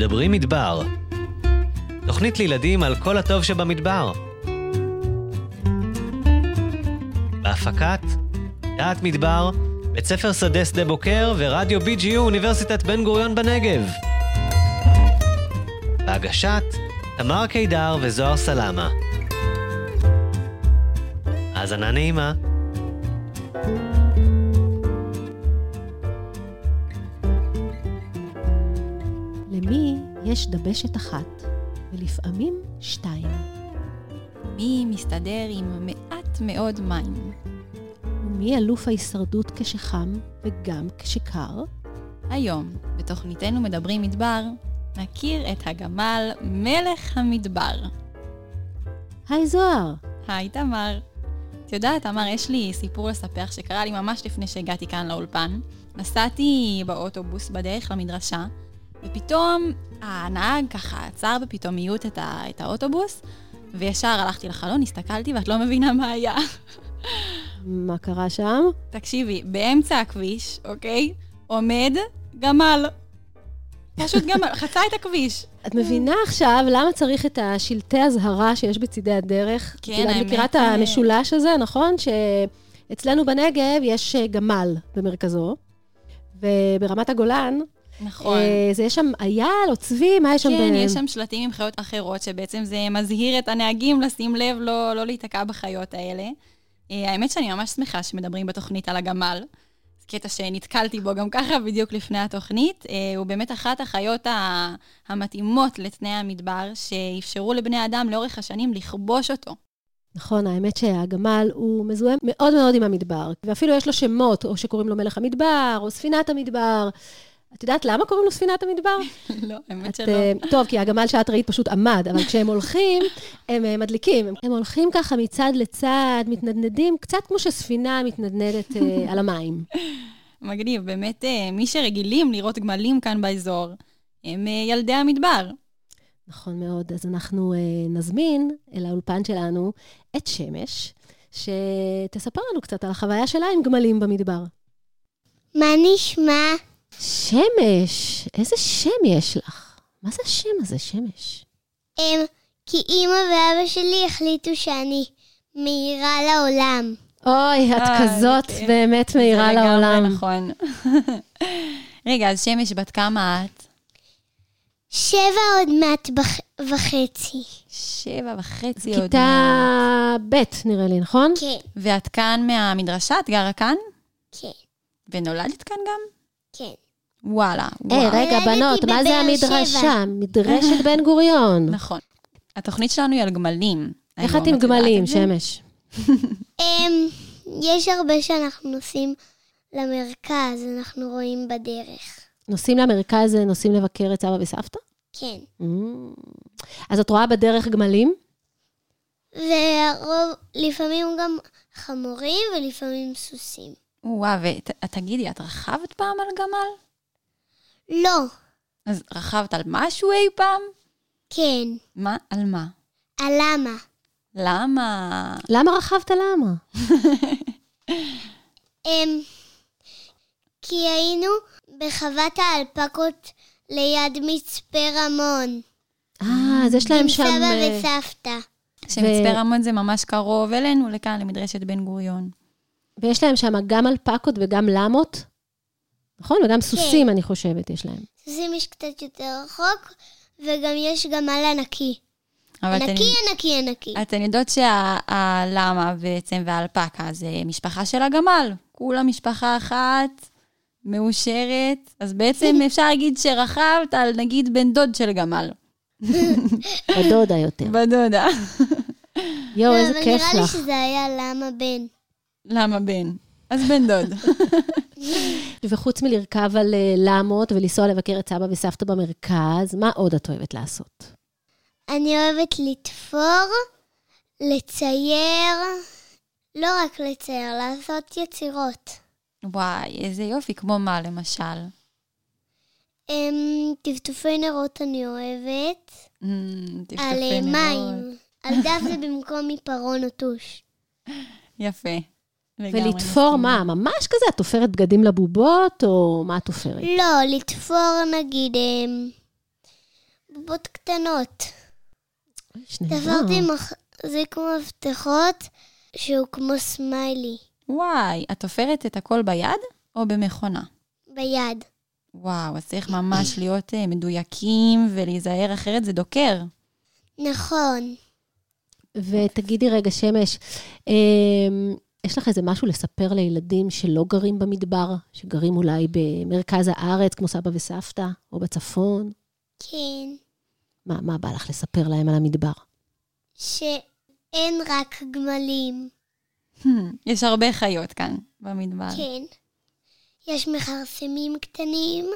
מדברים מדבר. תוכנית לילדים על כל הטוב שבמדבר. בהפקת דעת מדבר, בית ספר שדה שדה בוקר ורדיו BGU אוניברסיטת בן גוריון בנגב. בהגשת תמר קידר וזוהר סלמה. האזנה נעימה. יש דבשת אחת, ולפעמים שתיים? מי מסתדר עם מעט מאוד מים? ומי אלוף ההישרדות כשחם וגם כשקר? היום, בתוכניתנו מדברים מדבר, נכיר את הגמל מלך המדבר. היי זוהר, היי תמר. את יודעת, תמר, יש לי סיפור לספר שקרה לי ממש לפני שהגעתי כאן לאולפן. נסעתי באוטובוס בדרך למדרשה, ופתאום הנהג ככה עצר בפתאומיות את, ה- את האוטובוס, וישר הלכתי לחלון, הסתכלתי, ואת לא מבינה מה היה. מה קרה שם? תקשיבי, באמצע הכביש, אוקיי? עומד גמל. פשוט גמל, חצה את הכביש. את מבינה עכשיו למה צריך את השלטי אזהרה שיש בצידי הדרך? כן, כאילו, את האמת, מכירה את אה, המשולש הזה, נכון? שאצלנו בנגב יש אה, גמל במרכזו, וברמת הגולן, נכון. אה, זה יש שם אייל או צבי, מה יש שם? כן, ב- יש שם שלטים עם חיות אחרות, שבעצם זה מזהיר את הנהגים לשים לב לא, לא להיתקע בחיות האלה. אה, האמת שאני ממש שמחה שמדברים בתוכנית על הגמל. זה קטע שנתקלתי בו גם ככה בדיוק לפני התוכנית. אה, הוא באמת אחת החיות המתאימות לתנאי המדבר, שאפשרו לבני אדם לאורך השנים לכבוש אותו. נכון, האמת שהגמל הוא מזוהה מאוד מאוד עם המדבר, ואפילו יש לו שמות, או שקוראים לו מלך המדבר, או ספינת המדבר. את יודעת למה קוראים לו ספינת המדבר? לא, האמת שלא. אה, טוב, כי הגמל שאת ראית פשוט עמד, אבל כשהם הולכים, הם אה, מדליקים. הם- הולכים ככה מצד לצד, מתנדנדים, קצת כמו שספינה מתנדנדת אה, על המים. מגניב, באמת, מי שרגילים לראות גמלים כאן באזור, הם ילדי המדבר. נכון מאוד. אז אנחנו נזמין אל האולפן שלנו את שמש, שתספר לנו קצת על החוויה שלה עם גמלים במדבר. מה נשמע? שמש, איזה שם יש לך? מה זה השם הזה, שמש? הם, כי אימא ואבא שלי החליטו שאני מהירה לעולם. אוי, את אה, כזאת כן. באמת מהירה זה לעולם. נכון. רגע, אז שמש, בת כמה את? שבע עוד מעט בח... וחצי. שבע וחצי עוד כיתה מעט. ב', נראה לי, נכון? כן, ואת כאן מהמדרשה? את גרה כאן? כן, ונולדת כאן גם? כן. וואלה, היי, וואו. רגע, נולדתי בנות, מה זה המדרשה? מדרשת בן גוריון. נכון. התוכנית שלנו היא על גמלים. איך היום, את עם גמלים? שמש? הם, יש הרבה שאנחנו נוסעים למרכז, אנחנו רואים בדרך. נוסעים למרכז, נוסעים לבקר את סבא וסבתא? כן. Mm. אז את רואה בדרך גמלים? והרוב, לפעמים גם חמורים ולפעמים סוסים. וואו, ותגידי, את רכבת פעם על גמל? לא, אז רכבת על משהו אי פעם? כן. מה? על מה? על למה? למה? למה רכבת למה? הם, כי היינו בחוות האלפקות ליד מצפה רמון. אה, אז יש להם עם שם... סבא אה, וסבתא. שמצפה רמון זה ממש קרוב אלינו, לכאן, למדרשת בן גוריון. ויש להם שם גם אלפקות וגם למות? נכון? וגם סוסים, אני חושבת, יש להם. סוסים יש קצת יותר רחוק, וגם יש גמל ענקי. אבל אתן, ענקי, ענקי, ענקי. אתן יודעות שהלמה בעצם והאלפקה זה משפחה של הגמל. כולה משפחה אחת, מאושרת. אז בעצם אפשר להגיד שרכבת על נגיד בן דוד של גמל. בדודה יותר. בדודה. יואו, לא, איזה אבל כיף נראה לי לך. שזה היה למה בן. למה בן? אז בן דוד. וחוץ מלרכב על אה, למות ולנסוע לבקר את סבא וסבתא במרכז, מה עוד את אוהבת לעשות? אני אוהבת לתפור, לצייר, לא רק לצייר, לעשות יצירות. וואי, איזה יופי, כמו מה למשל? אמ, טפטופי נרות אני אוהבת. Mm, על אה, נרות. מים. על דף זה במקום עיפרון או טוש. יפה. ולתפור. מה? ממש כזה? את תופרת בגדים לבובות, או מה את תופרת? לא, לתפור נגיד אמ, בובות קטנות. תפרתי מחזיק מפתחות שהוא כמו סמיילי, וואי, את תופרת את הכל ביד או במכונה? ביד. וואו, אז צריך ממש להיות אה, מדויקים ולהיזהר, אחרת זה דוקר. נכון. ותגידי רגע, שמש, אמ, יש לך איזה משהו לספר לילדים שלא גרים במדבר, שגרים אולי במרכז הארץ, כמו סבא וסבתא, או בצפון? כן. מה, מה בא לך לספר להם על המדבר? שאין רק גמלים. יש הרבה חיות כאן במדבר. כן. יש מכרסמים קטנים,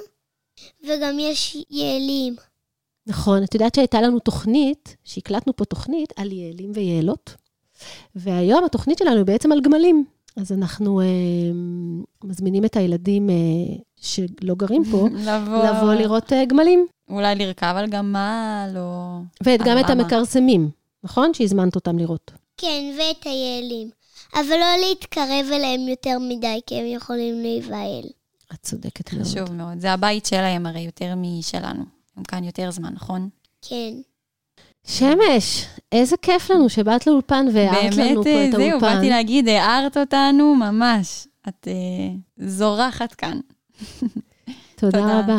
וגם יש יעלים. נכון, את יודעת שהייתה לנו תוכנית, שהקלטנו פה תוכנית על יעלים ויעלות, והיום התוכנית שלנו היא בעצם על גמלים. אז אנחנו אה, מזמינים את הילדים אה, שלא גרים פה, לבוא... לבוא לראות אה, גמלים. אולי לרכב על גמל, או... וגם את? המכרסמים, נכון? שהזמנת אותם לראות. כן, ואת היעלים. אבל לא להתקרב אליהם יותר מדי, כי הם יכולים להיבהל. את צודקת מאוד. חשוב מאוד. זה הבית שלהם הרי יותר משלנו. הם כאן יותר זמן, נכון? כן. שמש, איזה כיף לנו שבאת לאולפן והארת לנו פה באמת, את זהו, האולפן. באתי להגיד, הערת אותנו ממש. את אה, זורחת כאן. תודה תודה. רבה.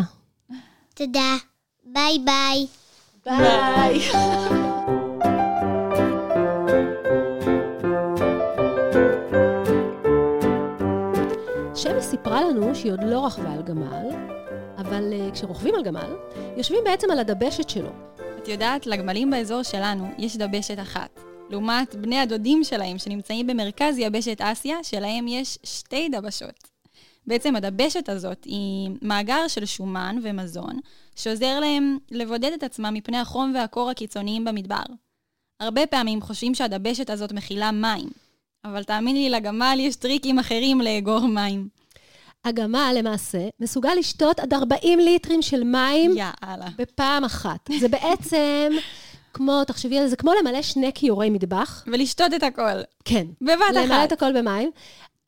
תודה. ביי ביי. ביי. שמש סיפרה לנו שהיא עוד לא רכבה על גמל, אבל אה, כשרוכבים על גמל, יושבים בעצם על הדבשת שלו. את יודעת, לגמלים באזור שלנו יש דבשת אחת. לעומת בני הדודים שלהם שנמצאים במרכז יבשת אסיה, שלהם יש שתי דבשות. בעצם הדבשת הזאת היא מאגר של שומן ומזון, שעוזר להם לבודד את עצמם מפני החום והקור הקיצוניים במדבר. הרבה פעמים חושבים שהדבשת הזאת מכילה מים, אבל תאמיני לי, לגמל יש טריקים אחרים לאגור מים. הגמל למעשה מסוגל לשתות עד 40 ליטרים של מים יאללה. בפעם אחת. זה בעצם כמו, תחשבי על זה, כמו למלא שני כיורי מטבח. ולשתות את הכל. כן. בבת למלא אחת. את הכל במים.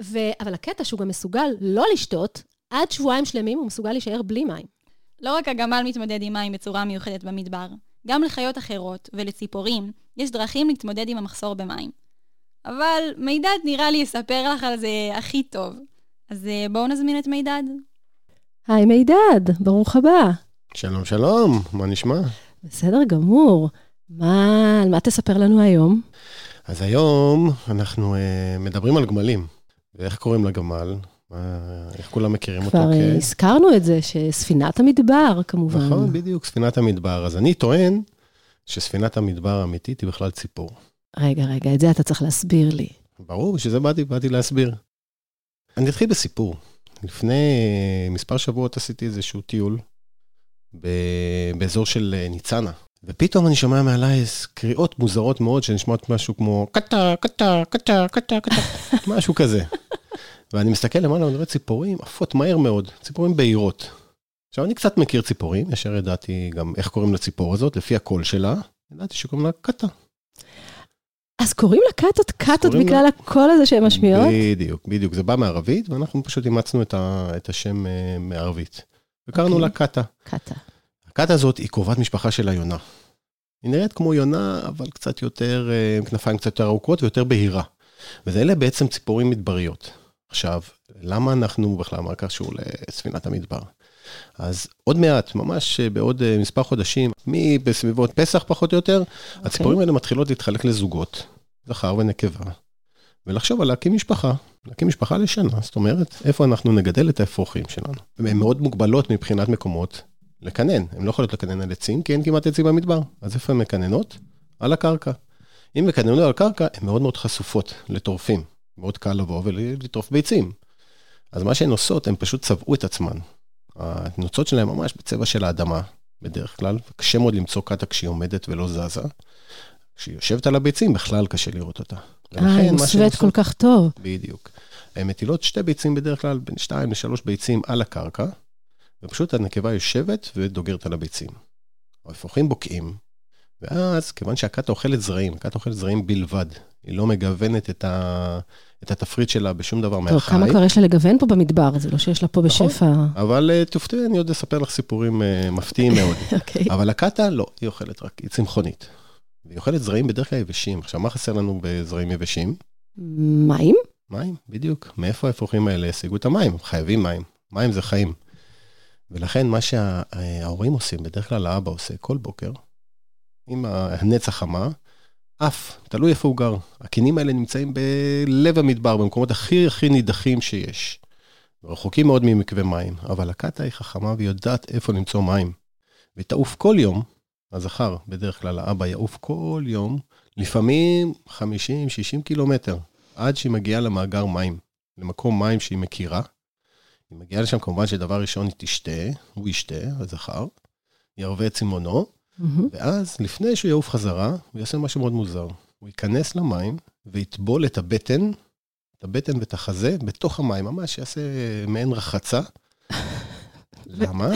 ו... אבל הקטע שהוא גם מסוגל לא לשתות, עד שבועיים שלמים הוא מסוגל להישאר בלי מים. לא רק הגמל מתמודד עם מים בצורה מיוחדת במדבר, גם לחיות אחרות ולציפורים יש דרכים להתמודד עם המחסור במים. אבל מידד נראה לי יספר לך על זה הכי טוב. אז אה, בואו נזמין את מידד. היי מידד, ברוך הבא. שלום, שלום, מה נשמע? בסדר גמור. מה, על מה תספר לנו היום? אז היום אנחנו uh, מדברים על גמלים, ואיך קוראים לגמל, מה, איך כולם מכירים אותו כבר אה, הזכרנו את זה, שספינת המדבר, כמובן. נכון, בדיוק, ספינת המדבר. אז אני טוען שספינת המדבר האמיתית היא בכלל ציפור. רגע, רגע, את זה אתה צריך להסביר לי. ברור, בשביל זה באתי, באתי להסביר. אני אתחיל בסיפור. לפני אה, מספר שבועות עשיתי איזשהו טיול ב- באזור של אה, ניצנה. ופתאום אני שומע מעליי קריאות מוזרות מאוד שנשמעות משהו כמו קטה, קטה, קטה, קטה, קטה, משהו כזה. ואני מסתכל למעלה ואני רואה ציפורים עפות מהר מאוד, ציפורים בהירות. עכשיו, אני קצת מכיר ציפורים, ישר ידעתי גם איך קוראים לציפור הזאת, לפי הקול שלה, ידעתי שקוראים לה קטה. אז קוראים לה קאטות קאטות בגלל לה- הקול הזה שהן משמיעות? בדיוק, בדיוק. זה בא מערבית, ואנחנו פשוט אימצנו את, ה, את השם אה, מערבית. וקראנו אוקיי. לה קאטה. קאטה. הקאטה הזאת היא קרובת משפחה של היונה. היא נראית כמו יונה, אבל קצת יותר, אה, עם כנפיים קצת יותר ארוכות ויותר בהירה. ואלה בעצם ציפורים מדבריות. עכשיו, למה אנחנו בכלל, מה קשור לספינת המדבר? אז עוד מעט, ממש אה, בעוד אה, מספר חודשים, מבסביבות פסח פחות או יותר, אוקיי. הציפורים האלה מתחילות להתחלק לזוגות, זכר ונקבה, ולחשוב על להקים משפחה, להקים משפחה לשנה, זאת אומרת, איפה אנחנו נגדל את האפרוחים שלנו. והן מאוד מוגבלות מבחינת מקומות לקנן, הן לא יכולות לקנן על עצים, כי אין כמעט עצים במדבר. אז איפה הן מקננות? על הקרקע. אם מקננות על הקרקע, הן מאוד מאוד חשופות לטורפים. מאוד קל לבוא ולטרוף ביצים. אז מה שהן עושות, הן פשוט צבעו את עצמן. הנוצות שלהן ממש בצבע של האדמה, בדרך כלל, וקשה מאוד למצוא קאטה כשהיא עומדת ולא זזה. כשהיא יושבת על הביצים, בכלל קשה לראות אותה. אה, היא מוסווית כל כך טוב. בדיוק. הן מטילות שתי ביצים בדרך כלל, בין שתיים לשלוש ביצים על הקרקע, ופשוט הנקבה יושבת ודוגרת על הביצים. האפרוחים בוקעים, ואז, כיוון שהקאטה אוכלת זרעים, הקאטה אוכלת זרעים בלבד, היא לא מגוונת את, ה... את התפריט שלה בשום דבר טוב, מהחי. כמה כבר יש לה לגוון פה במדבר, זה לא שיש לה פה נכון. בשפע. אבל אה, תופתעי, אני עוד אספר לך סיפורים אה, מפתיעים מאוד. אוקיי. אבל הקאטה, לא, היא אוכלת רק, היא צמחונית. והיא אוכלת זרעים בדרך כלל יבשים. עכשיו, מה חסר לנו בזרעים יבשים? מים? מים, בדיוק. מאיפה האפרוחים האלה השיגו את המים? הם חייבים מים. מים זה חיים. ולכן מה שההורים עושים, בדרך כלל האבא עושה כל בוקר, עם הנץ החמה, עף, תלוי איפה הוא גר. הקינים האלה נמצאים בלב המדבר, במקומות הכי הכי נידחים שיש. רחוקים מאוד ממקווה מים, אבל הקאטה היא חכמה והיא יודעת איפה למצוא מים. והיא תעוף כל יום, הזכר, בדרך כלל האבא יעוף כל יום, לפעמים 50-60 קילומטר, עד שהיא מגיעה למאגר מים, למקום מים שהיא מכירה. היא מגיעה לשם כמובן שדבר ראשון היא תשתה, הוא ישתה, הזכר, ירווה צימונו, מהמם. ואז לפני שהוא יעוף חזרה, הוא יעשה משהו מאוד מוזר. הוא ייכנס למים ויטבול את הבטן, את הבטן ואת החזה בתוך המים, ממש יעשה מעין רחצה. למה?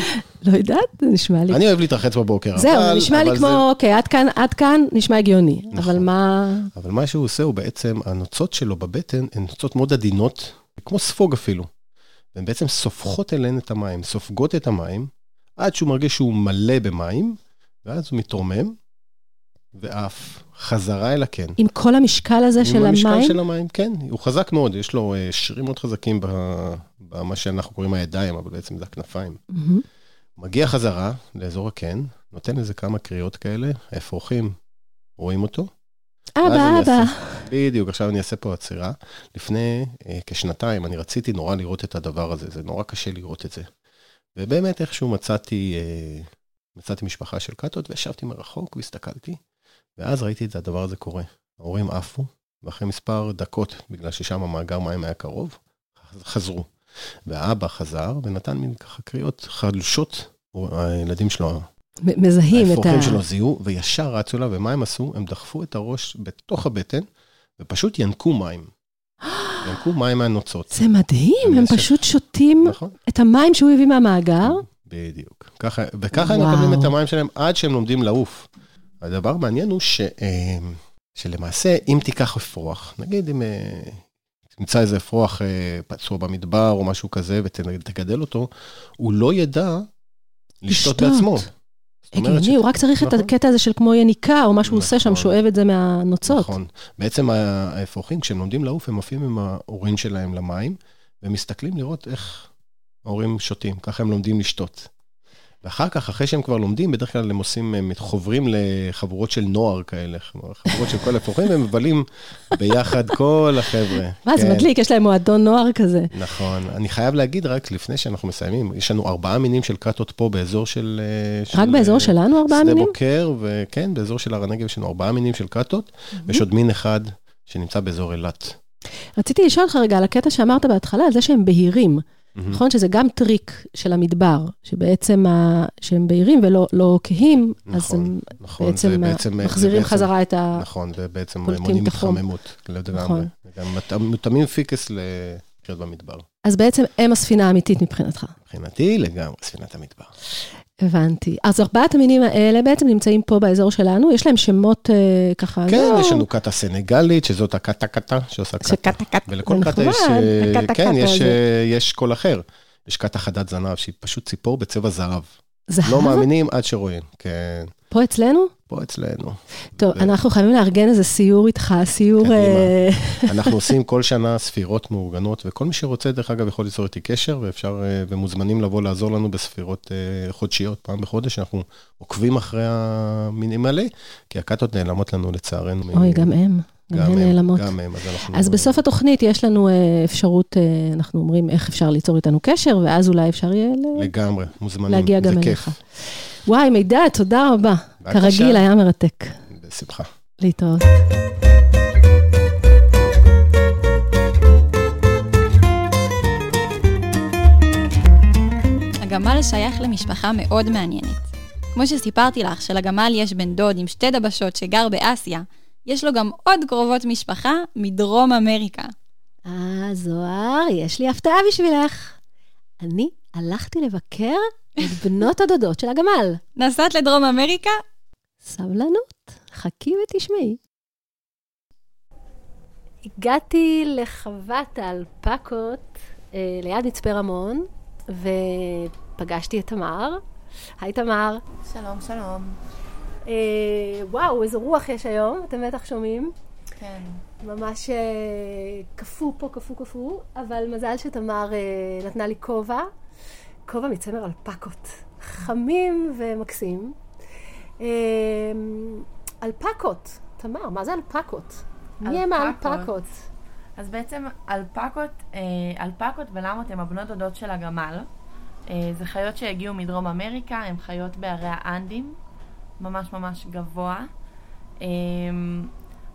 לא יודעת, זה נשמע לי. אני אוהב להתרחץ בבוקר, זהו, זה נשמע לי כמו, אוקיי, עד כאן, עד כאן נשמע הגיוני. אבל נכון. מה... אבל מה שהוא עושה הוא בעצם, הנוצות שלו בבטן הן נוצות מאוד עדינות, כמו ספוג אפילו. והן בעצם סופחות אליהן את המים, סופגות את המים, עד שהוא מרגיש שהוא מלא במים, ואז הוא מתרומם, ועף חזרה אל הקן. עם כל המשקל הזה של עם המשקל המים? של המים, כן, הוא חזק מאוד, יש לו אה, שרירים מאוד חזקים במה שאנחנו קוראים הידיים, אבל בעצם זה הכנפיים. מגיע חזרה לאזור הקן, נותן איזה כמה קריאות כאלה, האפרוחים רואים אותו. אבא, אבא. בדיוק, עכשיו אני אעשה פה עצירה. לפני אה, כשנתיים אני רציתי נורא לראות את הדבר הזה, זה נורא קשה לראות את זה. ובאמת איכשהו מצאתי, אה, מצאתי משפחה של קאטות וישבתי מרחוק והסתכלתי, ואז ראיתי את הדבר הזה קורה. ההורים עפו, ואחרי מספר דקות, בגלל ששם המאגר מים היה קרוב, חזרו. והאבא חזר ונתן מין ככה קריאות חלשות, הילדים שלו, מזהים את ה... האפרוחים שלו זיהו, וישר רצו אליו, ומה הם עשו? הם דחפו את הראש בתוך הבטן, ופשוט ינקו מים. ינקו מים מהנוצות. זה מדהים, הם פשוט שותים נכון? את המים שהוא הביא מהמאגר. בדיוק. ככה, וככה הם וואו. מקבלים את המים שלהם עד שהם לומדים לעוף. הדבר המעניין הוא ש, אה, שלמעשה, אם תיקח אפרוח, נגיד אם אה, תמצא איזה אפרוח אה, פצוע במדבר או משהו כזה ותגדל אותו, הוא לא ידע לשתות. בעצמו. הגיוני, הוא רק צריך את נכון. הקטע הזה של כמו יניקה, או מה שהוא עושה שם, נכון. שואב את זה מהנוצות. נכון. בעצם האפרוחים, כשהם לומדים לעוף, הם עפים עם ההורים שלהם למים, והם מסתכלים לראות איך ההורים שותים, ככה הם לומדים לשתות. ואחר כך, אחרי שהם כבר לומדים, בדרך כלל הם עושים, הם חוברים לחבורות של נוער כאלה, חבורות של כל האפרוחים, והם מבלים ביחד כל החבר'ה. מה, זה כן. מדליק, יש להם מועדון נוער כזה. נכון. אני חייב להגיד רק, לפני שאנחנו מסיימים, יש לנו ארבעה מינים של קאטות פה באזור של... אה, רק באזור אה, שלנו ארבעה שדה מינים? בוקר, וכן, באזור של הר הנגב יש לנו ארבעה מינים של קאטות, ויש עוד מין אחד שנמצא באזור אילת. רציתי לשאול אותך רגע על הקטע שאמרת בהתחלה, על זה שהם בהירים. נכון שזה גם טריק של המדבר, שבעצם ה... שהם בהירים ולא לא כהים, אז נכון, הם נכון, בעצם, בעצם- מחזירים בעצם- חזרה את ה... נכון, זה בעצם קולטים מונעים. התחממות, לגמרי. נכון. גם מותאמים פיקס לחיות במדבר. אז בעצם הם הספינה האמיתית מבחינתך. מבחינתי לגמרי ספינת המדבר. הבנתי. אז ארבעת המינים האלה בעצם נמצאים פה באזור שלנו, יש להם שמות אה, ככה... כן, לא- יש לנו קאטה סנגלית, שזאת הקאטה קאטה שעושה קאטה. שקטה קטה, ולכל זה קאטה יש, אה, הקטה כן, קטה יש. אה, יש קול אחר. יש קאטה חדת זנב, שהיא פשוט ציפור בצבע זהב. זהב? לא מאמינים עד שרואים, כן. פה אצלנו? פה אצלנו. טוב, ו- אנחנו חייבים לארגן איזה סיור איתך, סיור... קדימה. אה, אנחנו עושים כל שנה ספירות מאורגנות, וכל מי שרוצה, דרך אגב, יכול ליצור איתי קשר, ואפשר, אה, ומוזמנים לבוא לעזור לנו בספירות אה, חודשיות, פעם בחודש, אנחנו עוקבים אחרי המינים האלה, כי הקאטות נעלמות לנו לצערנו. אוי, מ- גם הם, גם הן נעלמות. גם הם, אז אנחנו... אז בסוף התוכנית יש לנו אפשרות, אנחנו אומרים איך אפשר ליצור איתנו קשר, ואז אולי אפשר יהיה לגמרי, מוזמנים, להגיע גם אליך. וואי, מידע, תודה רבה. בבקשה. כרגיל, היה מרתק. בשמחה. להתראות. הגמל שייך למשפחה מאוד מעניינת. כמו שסיפרתי לך שלגמל יש בן דוד עם שתי דבשות שגר באסיה, יש לו גם עוד קרובות משפחה מדרום אמריקה. אה, זוהר, יש לי הפתעה בשבילך. אני הלכתי לבקר את בנות הדודות של הגמל. נסעת לדרום אמריקה? סבלנות, חכי ותשמעי. הגעתי לחוות האלפקות אה, ליד מצפה רמון, ופגשתי את תמר. היי תמר. שלום, שלום. אה, וואו, איזו רוח יש היום, אתם בטח שומעים. כן. ממש אה, קפוא פה, קפוא, קפוא, אבל מזל שתמר אה, נתנה לי כובע, כובע מצמר אלפקות, חמים ומקסים. אה, אלפקות, תמר, מה זה אלפקות? מי הם אלפקות. האלפקות? אז בעצם אלפקות, אה, אלפקות ולמות הם הבנות דודות של הגמל. אה, זה חיות שהגיעו מדרום אמריקה, הן חיות בערי האנדים, ממש ממש גבוה. אה,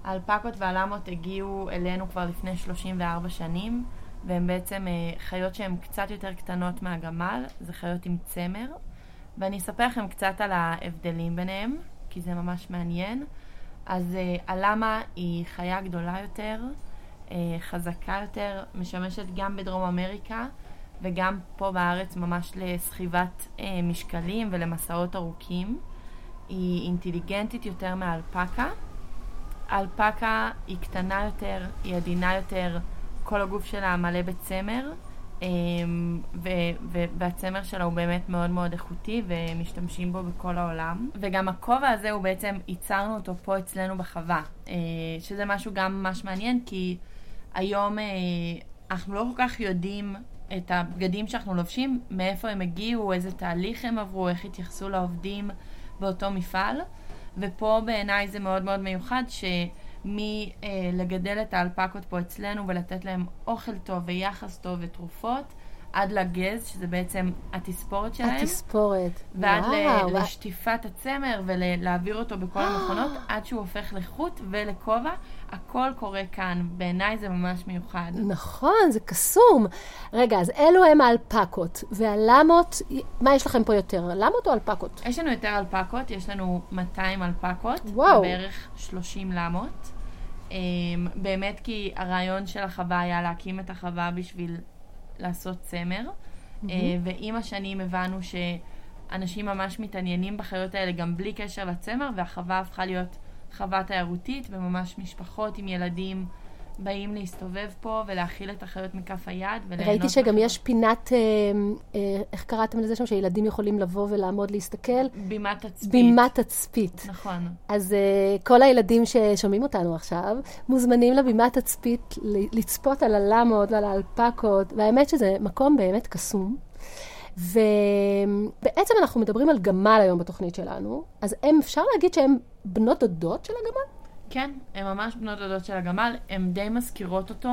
האלפקות והלמות הגיעו אלינו כבר לפני 34 שנים, והן בעצם אה, חיות שהן קצת יותר קטנות מהגמל, זה חיות עם צמר. ואני אספר לכם קצת על ההבדלים ביניהם, כי זה ממש מעניין. אז אה, הלמה היא חיה גדולה יותר, אה, חזקה יותר, משמשת גם בדרום אמריקה וגם פה בארץ ממש לסחיבת משקלים ולמסעות ארוכים. היא אינטליגנטית יותר מהאלפקה. האלפקה היא קטנה יותר, היא עדינה יותר, כל הגוף שלה מלא בצמר, אה, ו- ו- והצמר שלה הוא באמת מאוד מאוד איכותי ומשתמשים בו בכל העולם. וגם הכובע הזה הוא בעצם, ייצרנו אותו פה אצלנו בחווה, אה, שזה משהו גם ממש מעניין, כי היום אה, אנחנו לא כל כך יודעים את הבגדים שאנחנו לובשים, מאיפה הם הגיעו, איזה תהליך הם עברו, איך התייחסו לעובדים באותו מפעל. ופה בעיניי זה מאוד מאוד מיוחד, שמלגדל את האלפקות פה אצלנו ולתת להם אוכל טוב ויחס טוב ותרופות, עד לגז, שזה בעצם התספורת שלהם. התספורת. ועד וואו, ל- לשטיפת הצמר ולהעביר אותו בכל המכונות, עד שהוא הופך לחוט ולכובע. הכל קורה כאן. בעיניי זה ממש מיוחד. נכון, זה קסום. רגע, אז אלו הם האלפקות. והלמות, מה יש לכם פה יותר, למות או אלפקות? יש לנו יותר אלפקות, יש לנו 200 אלפקות, וואו. בערך 30 למות. אמ, באמת כי הרעיון של החווה היה להקים את החווה בשביל לעשות צמר, אה, ועם השנים הבנו שאנשים ממש מתעניינים בחיות האלה גם בלי קשר לצמר, והחווה הפכה להיות חווה תיירותית, וממש משפחות עם ילדים באים להסתובב פה ולהאכיל את החיות מכף היד וליהנות ראיתי שגם בחווה. יש פינת, אה, אה, איך קראתם לזה שם, שילדים יכולים לבוא ולעמוד להסתכל? בימת תצפית. בימת תצפית. נכון. אז uh, כל הילדים ששומעים אותנו עכשיו, מוזמנים לבימת תצפית לצפות על הלמות ועל האלפקות, והאמת שזה מקום באמת קסום. ובעצם אנחנו מדברים על גמל היום בתוכנית שלנו, אז הם, אפשר להגיד שהם בנות דודות של הגמל? כן, הן ממש בנות דודות של הגמל, הן די מזכירות אותו.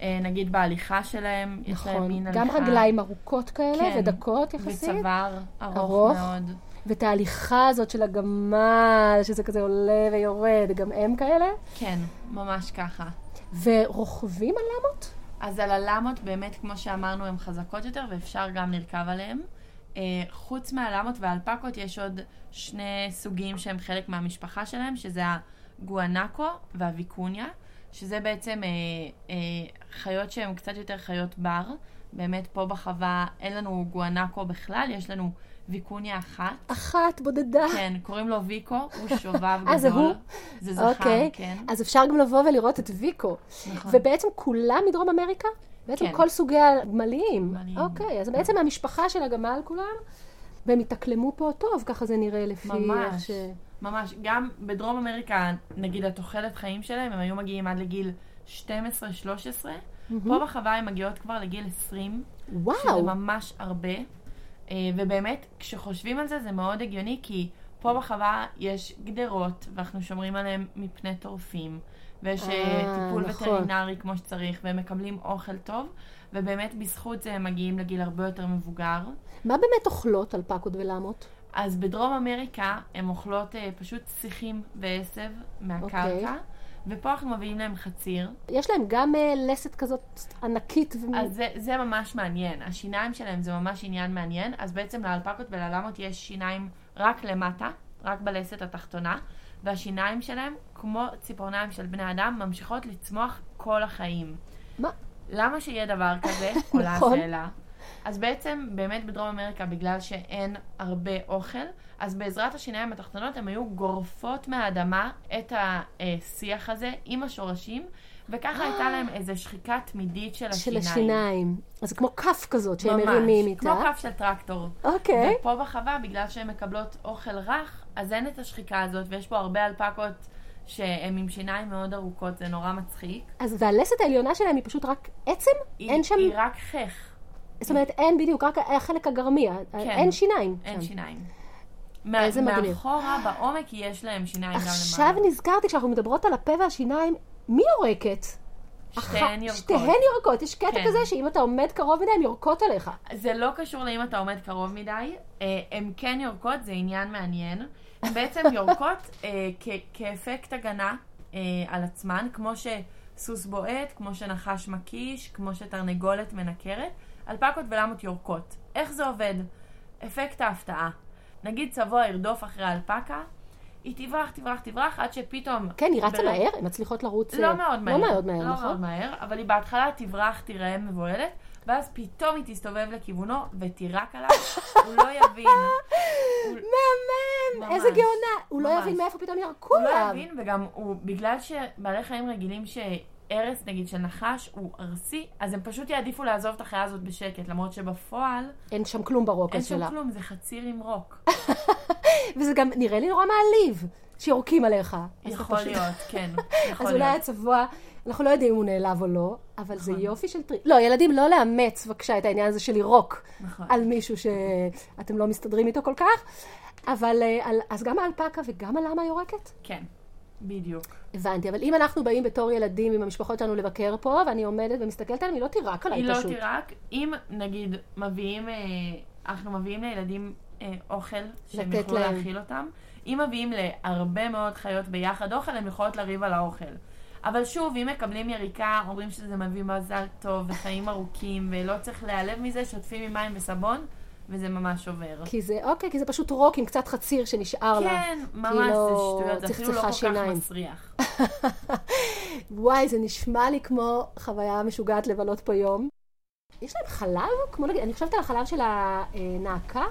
אה, נגיד בהליכה שלהם, יש להם מין הליכה. נכון. גם רגליים ארוכות כאלה כן, ודקות יחסית. וצוואר ארוך, ארוך. מאוד. ואת ההליכה הזאת של הגמל, שזה כזה עולה ויורד, גם הם כאלה. כן, ממש ככה. ורוכבים על למות? אז על הלמות, באמת, כמו שאמרנו, הן חזקות יותר, ואפשר גם לרכב עליהן. אה, חוץ מהלמות והאלפקות, יש עוד שני סוגים שהם חלק מהמשפחה שלהם, שזה הגואנקו והוויקוניה, שזה בעצם אה, אה, חיות שהן קצת יותר חיות בר. באמת, פה בחווה אין לנו גואנקו בכלל, יש לנו ויקוניה אחת. אחת בודדה. כן, קוראים לו ויקו, הוא שובב אה, זה גדול. הוא? זה זכר, אוקיי. כן. אז אפשר גם לבוא ולראות את ויקו. נכון. ובעצם כולם מדרום אמריקה? בעצם כן. כל סוגי הגמלים. גמלים. אוקיי, אז בעצם המשפחה של הגמל כולם, והם התאקלמו פה טוב, ככה זה נראה לפי איך ממש. ממש, גם בדרום אמריקה, נגיד התוחלת חיים שלהם, הם היו מגיעים עד לגיל 12-13. פה בחווה הם מגיעות כבר לגיל 20, שזה וואו, ממש הרבה. אה, ובאמת, כשחושבים על זה, זה מאוד הגיוני, כי פה בחווה יש גדרות, ואנחנו שומרים עליהם מפני טורפים, ויש אה, אה, טיפול נכון. וטרינרי כמו שצריך, והם מקבלים אוכל טוב, ובאמת בזכות זה הם מגיעים לגיל הרבה יותר מבוגר. מה באמת אוכלות אלפקות ולמות? אז בדרום אמריקה הן אוכלות אה, פשוט שיחים ועשב מהקרקע, אוקיי. ופה אנחנו מביאים להם חציר. יש להם גם אה, לסת כזאת ענקית. ו... אז זה, זה ממש מעניין. השיניים שלהם זה ממש עניין מעניין. אז בעצם לאלפקות וללמות יש שיניים רק למטה, רק בלסת התחתונה, והשיניים שלהם, כמו ציפורניים של בני אדם, ממשיכות לצמוח כל החיים. מה? למה שיהיה דבר כזה? עולה נכון. השאלה. אז בעצם, באמת בדרום אמריקה, בגלל שאין הרבה אוכל, אז בעזרת השיניים התחתונות הן היו גורפות מהאדמה את השיח הזה עם השורשים, וככה הייתה להם איזו שחיקה תמידית של השיניים. של השיניים. אז כמו כף כזאת שהם ממש, מרימים איתה. כמו כף של טרקטור. אוקיי. ופה בחווה, בגלל שהן מקבלות אוכל רך, אז אין את השחיקה הזאת, ויש פה הרבה אלפקות שהן עם שיניים מאוד ארוכות, זה נורא מצחיק. אז והלסת העליונה שלהם היא פשוט רק עצם? היא, אין שם... היא רק חך, זאת אומרת, אין בדיוק, רק החלק הגרמי. אין שיניים. אין שם. שיניים. מה- איזה מגניב. מאחורה, בעומק, יש להם שיניים גם למעלה. עכשיו נזכרתי, כשאנחנו מדברות על הפה והשיניים, מי יורקת? שתיהן יורקות. שתיהן יורקות. יש קטע כן. כזה שאם אתה עומד קרוב מדי, הן יורקות עליך. זה לא קשור לאם אתה עומד קרוב מדי, אה, הן כן יורקות, זה עניין מעניין. הן בעצם יורקות אה, כאפקט הגנה אה, על עצמן, כמו שסוס בועט, כמו שנחש מקיש, כמו שתרנגולת מנקרת. אלפקות ולמות יורקות. איך זה עובד? אפקט ההפתעה. נגיד צבוע ירדוף אחרי האלפקה, היא תברח, תברח, תברח, עד שפתאום... כן, היא רצה ברגע- מהר? הן מצליחות לרוץ... לא אה, מאוד מהר. לא מאוד מהר, לא נכון? מאוד מהר, אבל היא בהתחלה תברח, תיראה מבוהלת, ואז פתאום היא תסתובב לכיוונו ותירק עליו, הוא לא יבין. הוא- מהמם! איזה גאונה! הוא לא ממש. יבין מאיפה פתאום ירקו הוא לא עליו. יבין, וגם הוא, בגלל שבעלי חיים רגילים שהרס, נגיד, של נחש הוא ארסי, אז הם פשוט יעדיפו לעזוב את החיה הזאת בשקט, למרות שבפועל אין שם כלום ברוק אין הזה שם שלה. כלום, זה חציר עם רוק. וזה גם נראה לי נורא מעליב, שיורקים עליך. יכול פשוט- להיות, כן. יכול אז אולי. הצבוע, אנחנו לא יודעים אם הוא נעלב או לא, אבל זה נכון. יופי של טריק. לא, ילדים, לא לאמץ בבקשה את העניין הזה של לירוק נכון. על מישהו שאתם לא מסתדרים איתו כל כך. אבל אה, על- אז גם האלפקה וגם הלמה יורקת? כן, בדיוק. הבנתי, אבל אם אנחנו באים בתור ילדים עם המשפחות שלנו לבקר פה, ואני עומדת ומסתכלת עליהם, היא לא תירק עליי היא לא פשוט. תירק. אם נגיד מביאים, אה, אנחנו מביאים לילדים אה, אוכל שהם יוכלו להם. להאכיל אותם, אם מביאים להרבה מאוד חיות ביחד אוכל, הן יכולות לריב על האוכל. אבל שוב, אם מקבלים יריקה, אומרים שזה מביא מזל טוב וחיים ארוכים, ולא צריך להיעלב מזה, שוטפים עם מים וסבון, וזה ממש עובר. כי זה, אוקיי, כי זה פשוט רוק עם קצת חציר שנשאר לה. כן, ממש כאילו, זה שטויות, זה אפילו לא כל כך שיניים. מסריח. וואי, זה נשמע לי כמו חוויה משוגעת לבלות פה יום. יש להם חלב? כמו נגיד, אני חושבת על החלב של הנעקה.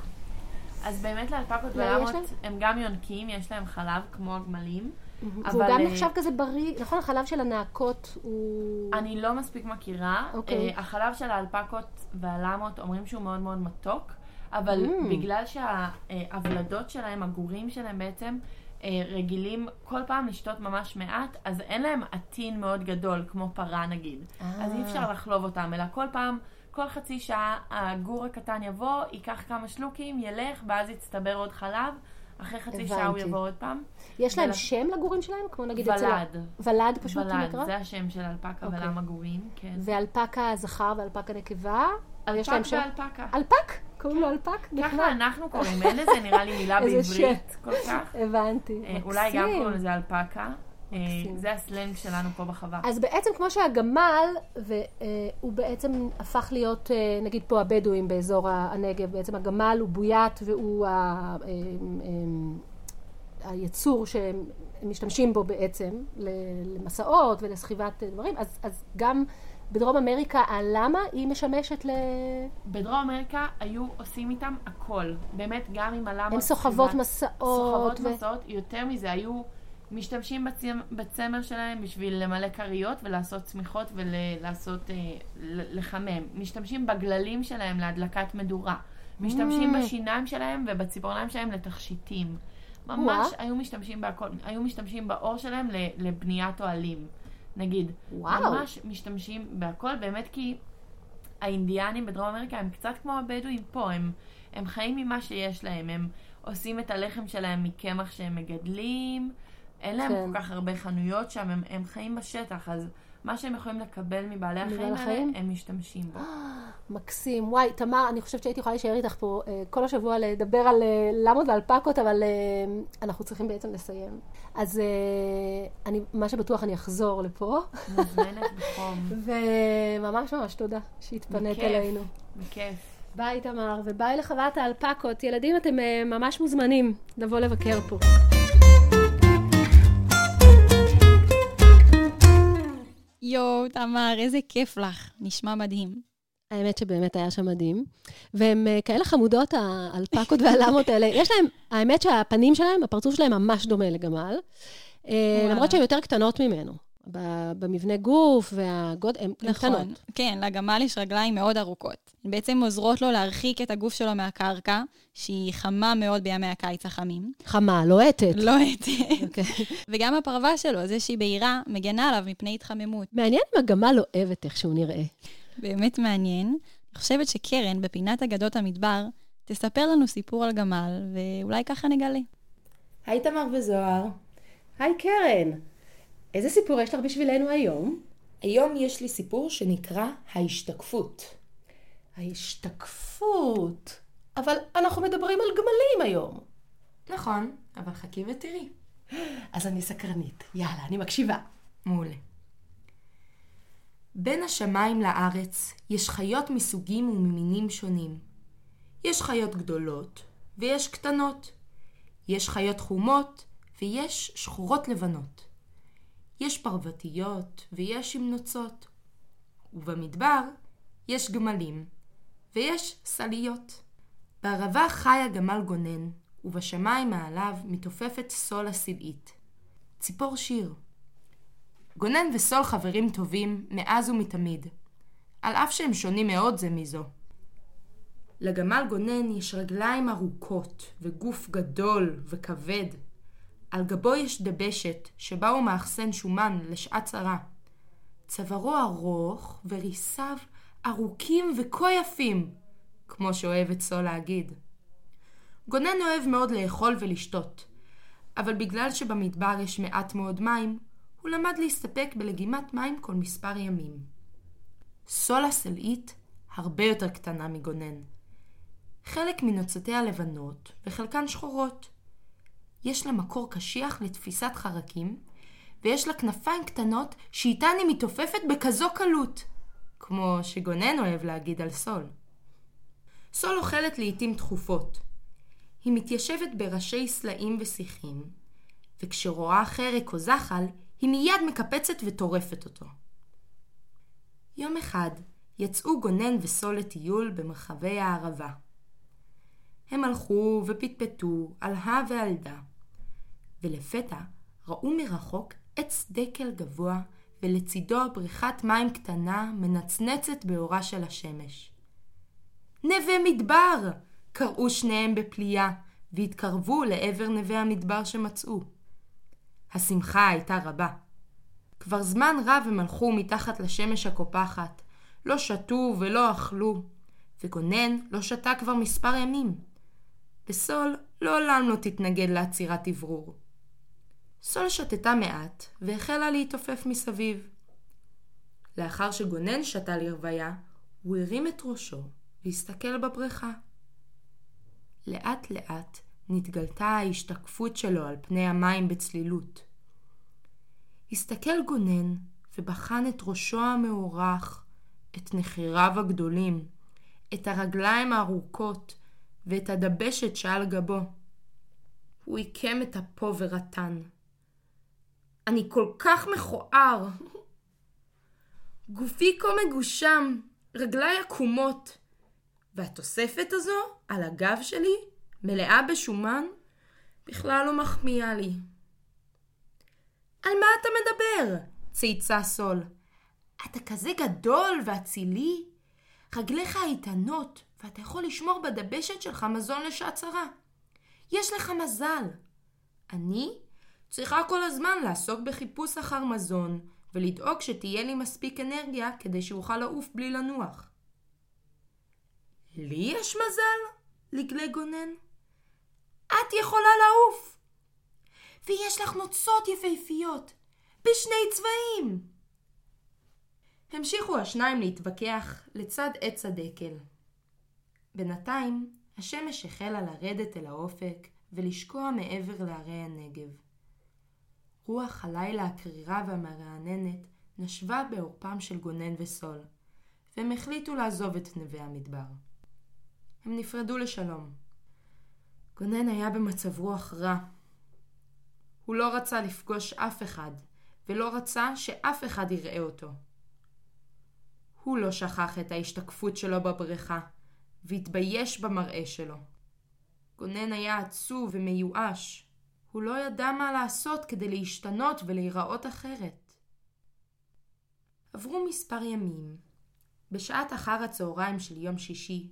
אז באמת לאלפקות לא, ולמות? הם גם יונקים, יש להם חלב כמו הגמלים. והוא גם אה, נחשב כזה בריא, נכון? החלב של הנעקות הוא... אני לא מספיק מכירה. אוקיי. אה, החלב של האלפקות והלמות אומרים שהוא מאוד מאוד מתוק, אבל Mm. בגלל שהוולדות שלהם, הגורים שלהם בעצם, אה, רגילים כל פעם לשתות ממש מעט, אז אין להם עטין מאוד גדול, כמו פרה נגיד. אז אי אפשר לחלוב אותם, אלא כל פעם, כל חצי שעה הגור הקטן יבוא, ייקח כמה שלוקים, ילך, ואז יצטבר עוד חלב. אחרי חצי שעה הוא הבנתי. יבוא עוד פעם. יש להם ול- שם לגורים שלהם? כמו נגיד אצל... ה- ולד. ולד פשוט ולד, נקרא? זה השם של אלפקה אוקיי. ולמה גורים, כן. ואלפקה זכר ואלפקה נקבה? להם אלפק? ואלפקה. אלפק? קוראים לו אלפק? ככה אנחנו קוראים, אין לזה נראה לי מילה איזה בעברית כל כך. הבנתי. אה, אולי גם. קוראים לזה אלפקה. אה. זה הסלנג שלנו פה בחווה. אז בעצם כמו שהגמל, והוא בעצם הפך להיות, אה, נגיד פה הבדואים באזור הנגב, בעצם הגמל הוא בוית והוא ה- אה, אה, היצור שהם משתמשים בו בעצם למסעות ולסחיבת דברים, אז, אז גם בדרום אמריקה הלמה היא משמשת ל... בדרום אמריקה היו עושים איתם הכל. באמת, גם עם הלמות. הן סוחבות מסעות. סוחבות ו- מסעות. יותר מזה, היו משתמשים בצמ- בצמר שלהם בשביל למלא כריות ולעשות צמיחות ולעשות, אה, לחמם. משתמשים בגללים שלהם להדלקת מדורה. משתמשים Mm. בשיניים שלהם ובציפורניים שלהם לתכשיטים. ממש היו משתמשים בהכל. היו משתמשים באור שלהם לבניית אוהלים. נגיד. וואו. ממש משתמשים בהכל, באמת כי האינדיאנים בדרום אמריקה הם קצת כמו הבדואים פה, הם, הם חיים ממה שיש להם, הם עושים את הלחם שלהם מקמח שהם מגדלים, אין להם כן. כל כך הרבה חנויות שם, הם, הם חיים בשטח, אז מה שהם יכולים לקבל מבעלי החיים האלה? הם משתמשים בו. מקסים. וואי, תמר, אני חושבת שהייתי יכולה להישאר איתך פה אה, כל השבוע לדבר על אה, למות ואלפקות, אבל אה, אנחנו צריכים בעצם לסיים. אז אני, מה שבטוח, אני אחזור לפה, מוזמנת בחום, וממש ממש תודה שהתפנית. אלינו. בכיף. ביי, תמר, וביי לחוות האלפקות. ילדים, אתם ממש מוזמנים לבוא לבקר פה. יואו, תמר, איזה כיף לך. נשמע מדהים. האמת שבאמת היה שם מדהים. והן אה, כאלה חמודות, האלפקות והלמות האלה. יש להם, האמת שהפנים שלהם, הפרצוף שלהם ממש דומה לגמל. אה. למרות שהן יותר קטנות ממנו. ב- במבנה גוף והגוד, הן נכון. קטנות. כן, לגמל יש רגליים מאוד ארוכות. הן בעצם עוזרות לו להרחיק את הגוף שלו מהקרקע, שהיא חמה מאוד בימי הקיץ החמים. חמה, לוהטת. לוהטת. אוקיי. וגם הפרווה שלו, זה שהיא בהירה, מגנה עליו מפני התחממות. מעניין אם הגמל לא אוהבת איך שהוא נראה. באמת מעניין. אני חושבת שקרן, בפינת אגדות המדבר, תספר לנו סיפור על גמל, ואולי ככה נגלה. היי תמר וזוהר. היי קרן, איזה סיפור יש לך בשבילנו היום? היום יש לי סיפור שנקרא ההשתקפות. ההשתקפות. אבל אנחנו מדברים על גמלים היום. נכון, אבל חכי ותראי. אז אני סקרנית. יאללה, אני מקשיבה. מעולה. בין השמיים לארץ יש חיות מסוגים וממינים שונים. יש חיות גדולות ויש קטנות. יש חיות חומות ויש שחורות לבנות. יש פרוותיות ויש שמנוצות. ובמדבר יש גמלים ויש סליות. בערבה חי הגמל גונן, ובשמיים מעליו מתעופפת סול הסלעית. ציפור שיר. גונן וסול חברים טובים מאז ומתמיד, על אף שהם שונים מאוד זה מזו. לגמל גונן יש רגליים ארוכות וגוף גדול וכבד. על גבו יש דבשת שבה הוא מאחסן שומן לשעת צרה. צווארו ארוך וריסיו ארוכים וכה יפים, כמו שאוהבת סול להגיד. גונן אוהב מאוד לאכול ולשתות, אבל בגלל שבמדבר יש מעט מאוד מים, הוא למד להסתפק בלגימת מים כל מספר ימים. סול הסלעית הרבה יותר קטנה מגונן. חלק מנוצותיה לבנות וחלקן שחורות. יש לה מקור קשיח לתפיסת חרקים, ויש לה כנפיים קטנות שאיתן היא מתעופפת בכזו קלות, כמו שגונן אוהב להגיד על סול. סול אוכלת לעתים תכופות. היא מתיישבת בראשי סלעים ושיחים, וכשרואה חרק או זחל, היא מיד מקפצת וטורפת אותו. יום אחד יצאו גונן וסול לטיול במרחבי הערבה. הם הלכו ופטפטו על הא ועל דה, ולפתע ראו מרחוק עץ דקל גבוה ולצידו בריכת מים קטנה מנצנצת באורה של השמש. נווה מדבר! קראו שניהם בפליאה, והתקרבו לעבר נווה המדבר שמצאו. השמחה הייתה רבה. כבר זמן רב הם הלכו מתחת לשמש הקופחת, לא שתו ולא אכלו, וגונן לא שתה כבר מספר ימים. וסול לעולם לא תתנגד לעצירת אוורור. סול שתתה מעט, והחלה להתעופף מסביב. לאחר שגונן שתה לרוויה, הוא הרים את ראשו והסתכל בבריכה. לאט לאט נתגלתה ההשתקפות שלו על פני המים בצלילות. הסתכל גונן ובחן את ראשו המאורך, את נחיריו הגדולים, את הרגליים הארוכות ואת הדבשת שעל גבו. הוא עיקם את אפו ורטן. אני כל כך מכוער. גופי כה מגושם, רגליי עקומות, והתוספת הזו על הגב שלי, מלאה בשומן, בכלל לא מחמיאה לי. על מה אתה מדבר? צייצה סול. אתה כזה גדול ואצילי, רגליך איתנות, ואתה יכול לשמור בדבשת שלך מזון לשעת צרה. יש לך מזל. אני צריכה כל הזמן לעסוק בחיפוש אחר מזון, ולדאוג שתהיה לי מספיק אנרגיה כדי שאוכל לעוף בלי לנוח. לי יש מזל? לגלג גונן. את יכולה לעוף! ויש לך נוצות יפהפיות, בשני צבעים! המשיכו השניים להתווכח לצד עץ הדקל. בינתיים, השמש החלה לרדת אל האופק ולשקוע מעבר להרי הנגב. רוח הלילה הקרירה והמרעננת נשבה בעורפם של גונן וסול, והם החליטו לעזוב את נווה המדבר. הם נפרדו לשלום. גונן היה במצב רוח רע. הוא לא רצה לפגוש אף אחד, ולא רצה שאף אחד יראה אותו. הוא לא שכח את ההשתקפות שלו בבריכה, והתבייש במראה שלו. גונן היה עצוב ומיואש. הוא לא ידע מה לעשות כדי להשתנות ולהיראות אחרת. עברו מספר ימים. בשעת אחר הצהריים של יום שישי,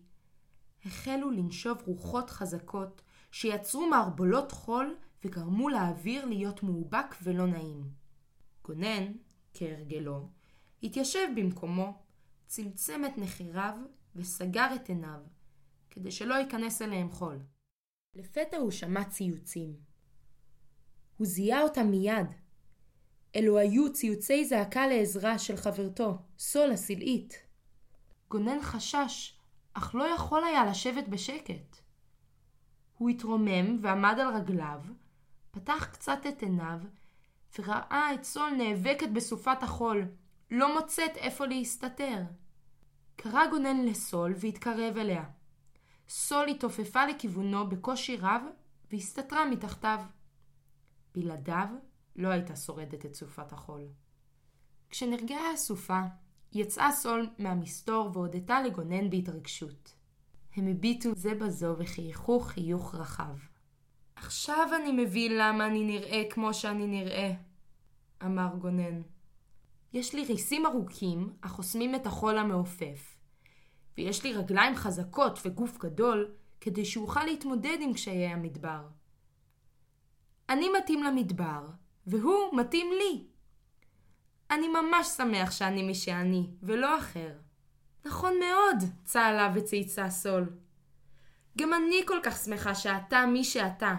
החלו לנשוב רוחות חזקות שיצרו מערבולות חול וגרמו לאוויר להיות מאובק ולא נעים. גונן, כהרגלו, התיישב במקומו, צמצם את נחיריו וסגר את עיניו, כדי שלא ייכנס אליהם חול. לפתע הוא שמע ציוצים. הוא זיהה אותם מיד. אלו היו ציוצי זעקה לעזרה של חברתו, סול הסלעית. גונן חשש, אך לא יכול היה לשבת בשקט. הוא התרומם ועמד על רגליו, פתח קצת את עיניו, וראה את סול נאבקת בסופת החול, לא מוצאת איפה להסתתר. קרא גונן לסול והתקרב אליה. סול התעופפה לכיוונו בקושי רב והסתתרה מתחתיו. בלעדיו לא הייתה שורדת את סופת החול. כשנרגעה הסופה, יצאה סול מהמסתור והודתה לגונן בהתרגשות. הם הביטו זה בזו וחייכו חיוך רחב. עכשיו אני מבין למה אני נראה כמו שאני נראה, אמר גונן. יש לי ריסים ארוכים החוסמים את החול המעופף, ויש לי רגליים חזקות וגוף גדול כדי שאוכל להתמודד עם קשיי המדבר. אני מתאים למדבר, והוא מתאים לי. אני ממש שמח שאני מי שאני, ולא אחר. נכון מאוד, צהלה וצייצה סול. גם אני כל כך שמחה שאתה מי שאתה,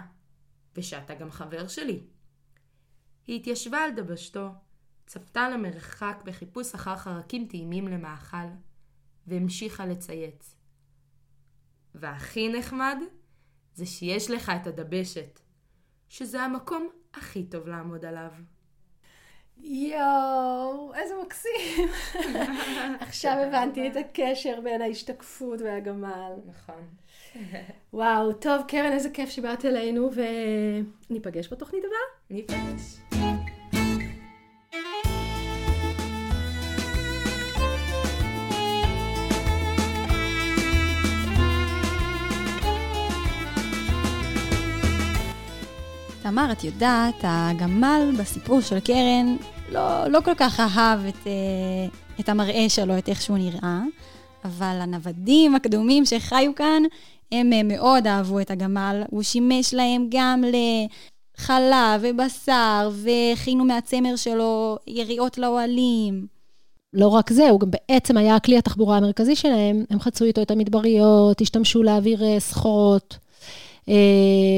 ושאתה גם חבר שלי. היא התיישבה על דבשתו, צפתה למרחק בחיפוש אחר חרקים טעימים למאכל, והמשיכה לצייץ. והכי נחמד זה שיש לך את הדבשת, שזה המקום הכי טוב לעמוד עליו. יואו, איזה מקסים. עכשיו הבנתי את הקשר בין ההשתקפות והגמל. נכון. וואו, טוב, קרן, איזה כיף שבאת אלינו, וניפגש בתוכנית הבאה. ניפגש. תמר, את יודעת, הגמל בסיפור של קרן לא, לא כל כך אהב את, אה, את המראה שלו, את איך שהוא נראה, אבל הנוודים הקדומים שחיו כאן, הם אה, מאוד אהבו את הגמל. הוא שימש להם גם לחלב ובשר, והכינו מהצמר שלו יריעות לאוהלים. לא רק זה, הוא גם בעצם היה הכלי התחבורה המרכזי שלהם. הם חצו איתו את המדבריות, השתמשו להעביר אה, סחורות.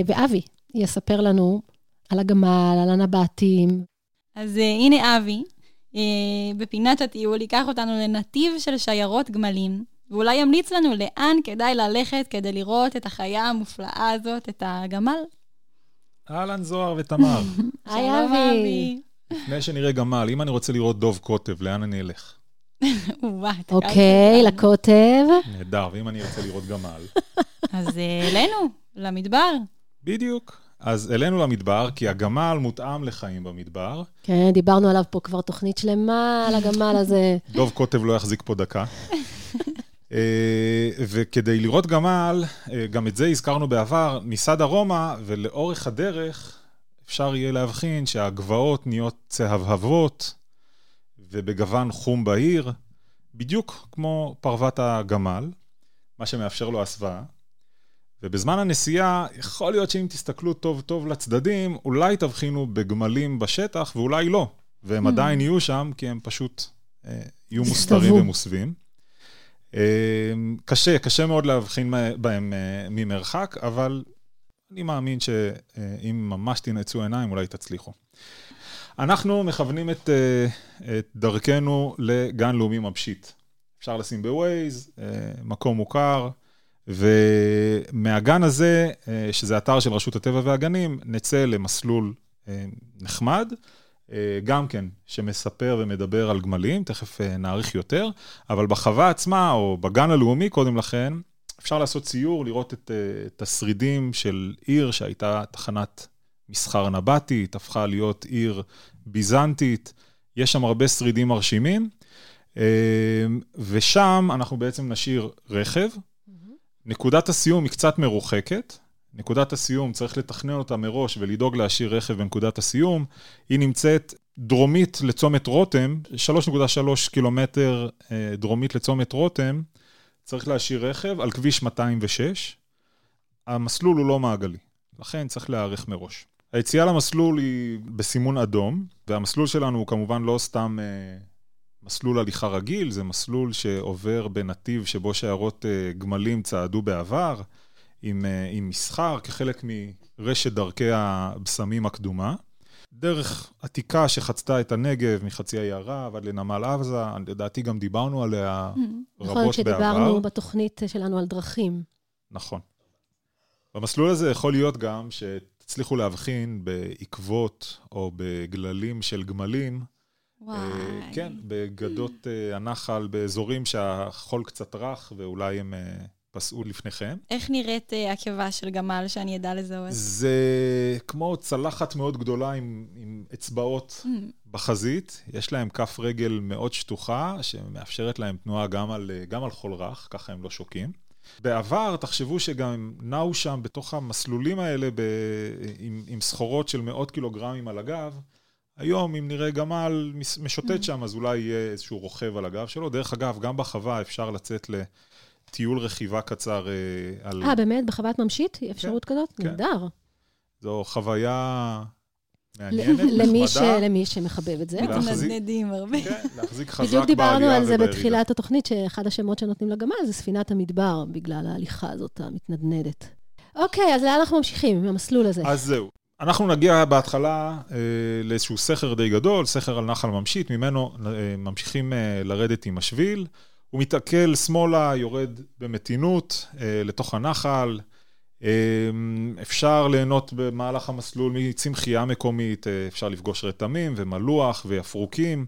ואבי יספר לנו על הגמל, על הנבטים. אז uh, הנה אבי, uh, בפינת הטיול, ייקח אותנו לנתיב של שיירות גמלים, ואולי ימליץ לנו לאן כדאי ללכת כדי לראות את החיה המופלאה הזאת, את הגמל. אהלן זוהר ותמר. היי אבי. לפני שנראה גמל, אם אני רוצה לראות דוב קוטב, לאן אני אלך? אוקיי, לקוטב. נהדר, ואם אני ארצה לראות גמל? אז אה, אלינו, למדבר. בדיוק. אז אלינו למדבר, כי הגמל מותאם לחיים במדבר. כן, דיברנו עליו פה כבר תוכנית שלמה, על הגמל הזה. דוב קוטב לא יחזיק פה דקה. אה, וכדי לראות גמל, אה, גם את זה הזכרנו בעבר, ניסע דרומה, ולאורך הדרך אפשר יהיה להבחין שהגבעות נהיות צהבהבות, ובגוון חום בהיר, בדיוק כמו פרוות הגמל, מה שמאפשר לו הסוואה. ובזמן הנסיעה, יכול להיות שאם תסתכלו טוב טוב לצדדים, אולי תבחינו בגמלים בשטח ואולי לא. והם mm. עדיין יהיו שם, כי הם פשוט אה, יהיו מוסתרים ומוסווים. אה, קשה, קשה מאוד להבחין בהם אה, ממרחק, אבל אני מאמין שאם ממש תנעצו עיניים, אולי תצליחו. אנחנו מכוונים את, אה, את דרכנו לגן לאומי מבשיט. אפשר לשים בווייז, אה, מקום מוכר. ומהגן הזה, אה, שזה אתר של רשות הטבע והגנים, נצא למסלול אה, נחמד, אה, גם כן, שמספר ומדבר על גמלים, תכף נאריך יותר, אבל בחווה עצמה, או בגן הלאומי קודם לכן, אפשר לעשות ציור, לראות את, את השרידים של עיר שהייתה תחנת מסחר נבטית, הפכה להיות עיר ביזנטית, יש שם הרבה שרידים מרשימים, ושם אנחנו בעצם נשאיר רכב, נקודת הסיום היא קצת מרוחקת. נקודת הסיום, צריך לתכנן אותה מראש ולדאוג להשאיר רכב בנקודת הסיום. היא נמצאת דרומית לצומת רותם, 3.3 קילומטר אה, דרומית לצומת רותם, צריך להשאיר רכב על כביש 206. המסלול הוא לא מעגלי, לכן צריך להיערך מראש. היציאה למסלול היא בסימון אדום, והמסלול שלנו הוא כמובן לא סתם אה, מסלול הליכה רגיל, זה מסלול שעובר בנתיב שבו שיירות אה, גמלים צעדו בעבר, עם, אה, עם מסחר כחלק מרשת דרכי הבשמים הקדומה. דרך עתיקה שחצתה את הנגב מחצי האי ערב עד לנמל עזה, לדעתי גם דיברנו עליה נכון, רבות שדיברנו בעבר. בתוכנית שלנו על דרכים. נכון. במסלול הזה יכול להיות גם שתצליחו להבחין בעקבות או בגללים של גמלים, וואי. אה, כן, בגדות אה, הנחל, באזורים שהחול קצת רך ואולי הם אה, פסעו לפניכם. איך נראית עקבה של גמל שאני אדע לזהות? זה כמו צלחת מאוד גדולה עם, עם אצבעות Mm, בחזית, יש להם כף רגל מאוד שטוחה, שמאפשרת להם תנועה גם על, גם על חול רך, ככה הם לא שוקים. בעבר, תחשבו שגם הם נעו שם בתוך המסלולים האלה ב, עם, עם סחורות של מאות קילוגרמים על הגב. היום, אם נראה גמל משוטט שם, אז אולי יהיה איזשהו רוכב על הגב שלו. דרך אגב, גם בחווה אפשר לצאת לטיול רכיבה קצר אה, על... אה, באמת? בחוות ממשית? אפשרות כזאת? כן. נהדר. זו חוויה מעניינת, למי ש- נחמדה. למי שמחבב את זה. מתנדנדים הרבה. כן, להחזיק חזק בדיוק דיברנו בעלייה על זה ובירידה. בתחילת התוכנית, שאחד השמות שנותנים לגמל זה ספינת המדבר, בגלל ההליכה הזאת המתנדנדת. אוקיי, אז לאן אנחנו ממשיכים עם המסלול הזה? אז זהו. אנחנו נגיע בהתחלה אה, לאיזשהו סכר די גדול, סכר על נחל ממשית, ממנו אה, ממשיכים אה, לרדת עם השביל. הוא מתעכל שמאלה, יורד במתינות לתוך הנחל. אפשר ליהנות במהלך המסלול מצמחייה מקומית, אפשר לפגוש רתמים ומלוח ויפרוקים.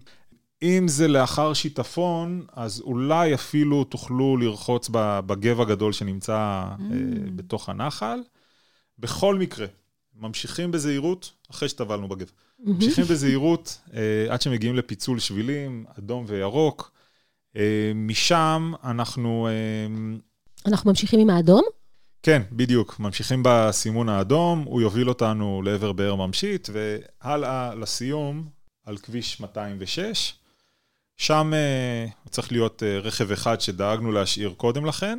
אם זה לאחר שיטפון, אז אולי אפילו תוכלו לרחוץ בגב הגדול שנמצא אה, בתוך הנחל. בכל מקרה, ממשיכים בזהירות, אחרי שטבלנו בגב. ממשיכים בזהירות אה, עד שמגיעים לפיצול שבילים, אדום וירוק. אה, משם אנחנו, אה, אנחנו ממשיכים עם האדום? כן, בדיוק, ממשיכים בסימון האדום, הוא יוביל אותנו לעבר באר ממשית, והלאה לסיום על כביש 206. שם צריך להיות רכב אחד שדאגנו להשאיר קודם לכן.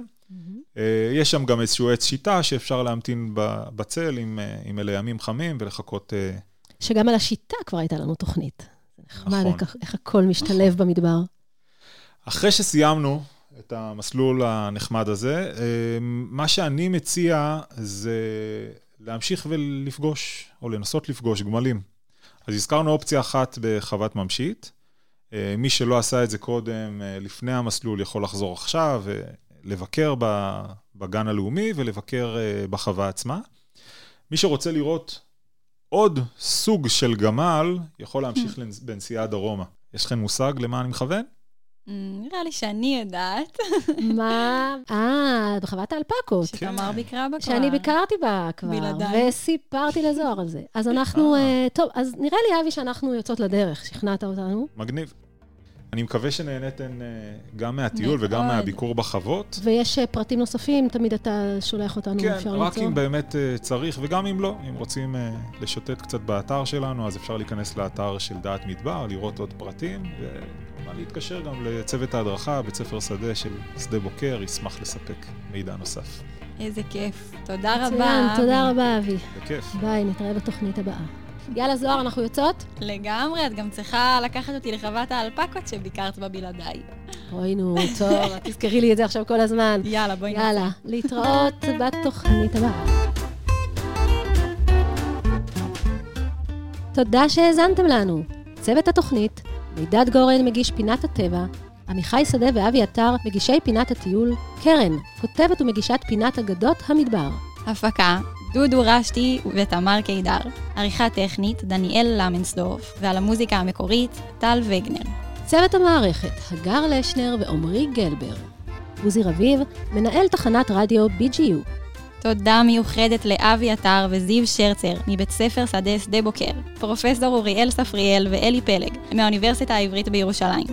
אה, יש שם גם איזשהו עץ שיטה שאפשר להמתין בצל עם, אה, עם אלה ימים חמים ולחכות... אה, שגם על השיטה כבר הייתה לנו תוכנית. נחמד נכון. איך- איך הכל משתלב במדבר. אחרי שסיימנו את המסלול הנחמד הזה, אה, מה שאני מציע זה להמשיך ולפגוש, או לנסות לפגוש גמלים. אז הזכרנו אופציה אחת בחוות ממשית. אה, מי שלא עשה את זה קודם, אה, לפני המסלול, יכול לחזור עכשיו ולבקר ב- בגן הלאומי ולבקר אה, בחווה עצמה. מי שרוצה לראות עוד סוג של גמל, יכול להמשיך לנס- בנסיעה דרומה. יש לכם מושג למה אני מכוון? Mm, נראה לי שאני יודעת, מה? אה, בחוות האלפקות. שתמר ביקרה בה כבר. שאני ביקרתי בה כבר, בלעדיי. וסיפרתי לזוהר על זה. אז אנחנו, אה. אה, טוב, אז נראה לי, אבי, שאנחנו יוצאות לדרך. שכנעת אותנו. מגניב. אני מקווה שנהניתן אה, גם מהטיול מאוד. וגם מהביקור בחוות. ויש אה, פרטים נוספים, תמיד אתה שולח אותנו, כן, אפשר רק למצוא. אם באמת אה, צריך, וגם אם לא, אם רוצים לשוטט קצת באתר שלנו, אז אפשר להיכנס לאתר של דעת מדבר, לראות עוד פרטים, וכמובן להתקשר גם לצוות ההדרכה, בית ספר שדה של שדה בוקר, ישמח לספק מידע נוסף. איזה כיף. תודה רבה. מצוין. תודה רבה, אבי. בכיף. ביי, נתראה בתוכנית הבאה. יאללה, זוהר, אנחנו יוצאות? לגמרי, את גם צריכה לקחת אותי לחוות האלפקות שביקרת בה בלעדיי. אוי, נו, טוב, תזכרי לי את זה עכשיו כל הזמן. יאללה, בואי נעשה. יאללה, להתראות בתוכנית הבאה. תודה שהאזנתם לנו. צוות התוכנית, מידד גורן מגיש פינת הטבע, עמיחי שדה ואבי עטר מגישי פינת הטיול, קרן, כותבת ומגישת פינת אגדות המדבר. הפקה, דודו רשתי ותמר קידר. עריכה טכנית, דניאל למנסדורף. ועל המוזיקה המקורית, טל וגנר. צוות המערכת, הגר לשנר ועמרי גלבר. עוזי רביב, מנהל תחנת רדיו BGU. תודה מיוחדת לאבי עטר וזיו שרצר מבית ספר שדה שדה בוקר, פרופסור אוריאל ספריאל ואלי פלג מהאוניברסיטה העברית בירושלים.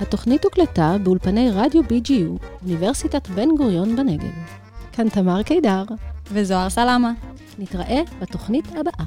התוכנית הוקלטה באולפני רדיו BGU, אוניברסיטת בן גוריון בנגב. כאן תמר קידר, וזוהר סלמה. נתראה בתוכנית הבאה.